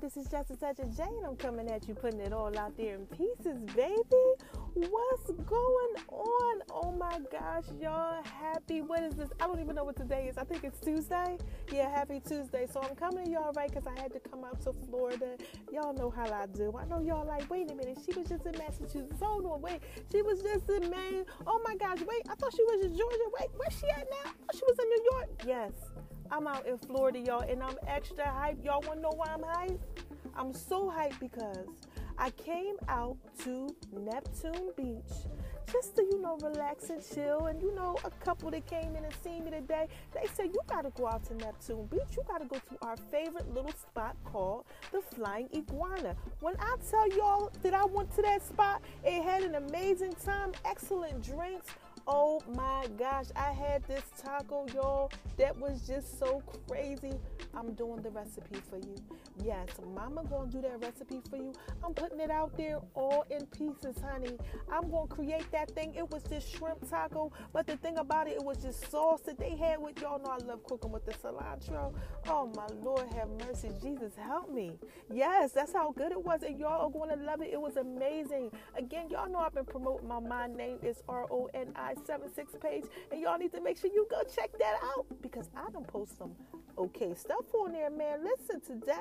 This is Just a Touch of Jay, and I'm coming at you, putting it all out there in pieces, baby. What's going on? Oh my gosh, y'all, happy. What is this? I don't even know what today is. I think it's Tuesday. Yeah, happy Tuesday. So I'm coming to y'all right because I had to come out to Florida. Y'all know how I do. I know y'all like, wait a minute, she was just in Massachusetts. Hold on, wait, she was just in Maine. Oh my gosh, wait, I thought she was in Georgia. Wait, where's she at now? She was in New York. Yes. I'm out in Florida, y'all, and I'm extra hyped. Y'all wanna know why I'm hyped? I'm so hyped because I came out to Neptune Beach just to, you know, relax and chill. And, you know, a couple that came in and seen me today, they said, you got to go out to Neptune Beach. You got to go to our favorite little spot called the Flying Iguana. When I tell y'all that I went to that spot, it had an amazing time, excellent drinks Oh my gosh, I had this taco, y'all, that was just so crazy. I'm doing the recipe for you. Yes, mama gonna do that recipe for you. I'm putting it out there all in pieces, honey. I'm gonna create that thing. It was just shrimp taco, but the thing about it, it was just sauce that they had with y'all know I love cooking with the cilantro. Oh my Lord, have mercy. Jesus, help me. Yes, that's how good it was, and y'all are gonna love it. It was amazing. Again, y'all know I've been promoting my my name is R O N I 76 page, and y'all need to make sure you go check that out because I don't post some okay stuff on there, man. Listen, today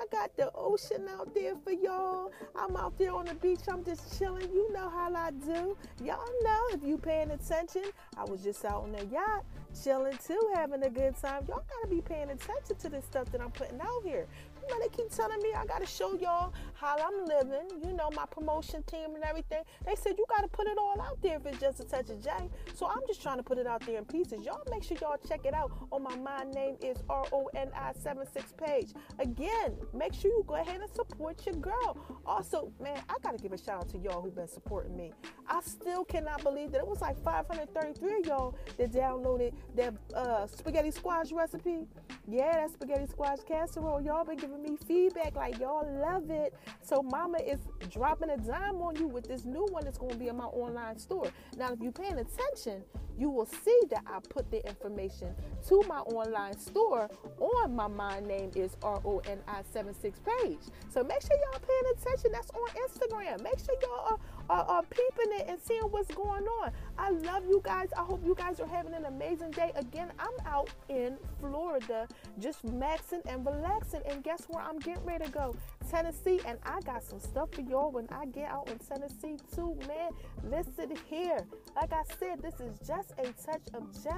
I got the ocean out there for y'all. I'm out there on the beach. I'm just chilling. You know how I do. Y'all know if you paying attention. I was just out on the yacht chilling too, having a good time. Y'all gotta be paying attention to this stuff that I'm putting out here. You know, they keep telling me I gotta show y'all how I'm living, you know, my promotion team and everything. They said you gotta put it all out there if it's just a touch of J. So I'm just trying to put it out there in pieces. Y'all make sure y'all check it out on my My Name is R O N I 76 page. Again, make sure you go ahead and support your girl. Also, man, I gotta give a shout out to y'all who've been supporting me. I still cannot believe that it was like 533 of y'all that downloaded that uh, spaghetti squash recipe. Yeah, that spaghetti squash casserole. Y'all been giving me feedback like y'all love it. So mama is dropping a dime on you with this new one that's going to be in my online store. Now, if you're paying attention, you will see that I put the information to my online store on my My Name is R O N I 76 page. So make sure y'all paying attention. That's on Instagram. Make sure y'all are, are, are peeping it and seeing what's going on. I love you guys. I hope you guys are having an amazing day. Again, I'm out in Florida just maxing and relaxing. And guess where I'm getting ready to go? Tennessee. And I got some stuff for y'all when I get out in Tennessee too, man. Listen here. Like I said, this is just a touch of J.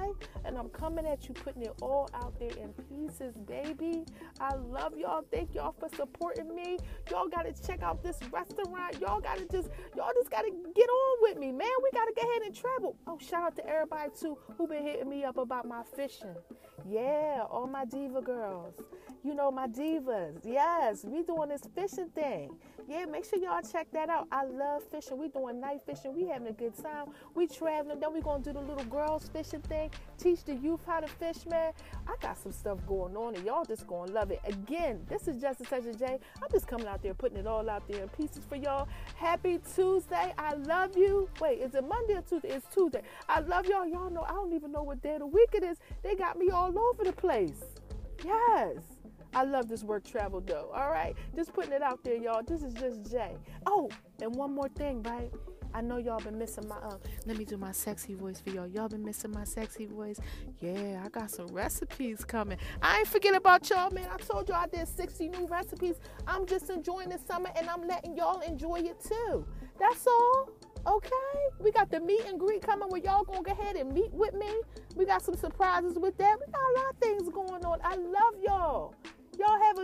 And I'm coming at you, putting it all out there in pieces, baby. I love y'all. Thank y'all for supporting me. Y'all got to check out this restaurant. Y'all got to just, y'all just got to get on with me, man. We got to go ahead and travel. Oh, shout out to everybody too who been hitting me up about my fishing. Yeah, all my diva girls. You know, my divas. Yes, we doing this fishing thing. Yeah, make sure y'all check that out. I love fishing. We doing night fishing. We having a good time. We traveling. Then we gonna do the little girls fishing thing. Teach the youth how to fish, man. I got some stuff going on, and y'all just gonna love it. Again, this is just a touch of J. I'm just coming out there, putting it all out there in pieces for y'all. Happy Tuesday. I love you. Wait, is it Monday or Tuesday? It's Tuesday. I love y'all. Y'all know I don't even know what day of the week it is. They got me all over the place. Yes. I love this work travel though. All right, just putting it out there, y'all. This is just Jay. Oh, and one more thing, right? I know y'all been missing my um. Let me do my sexy voice for y'all. Y'all been missing my sexy voice. Yeah, I got some recipes coming. I ain't forget about y'all, man. I told y'all I did 60 new recipes. I'm just enjoying the summer and I'm letting y'all enjoy it too. That's all. Okay, we got the meet and greet coming where y'all gonna go ahead and meet with me. We got some surprises with that. We got a lot of things going on. I love y'all.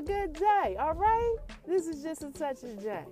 A good day, all right? This is just a touch of.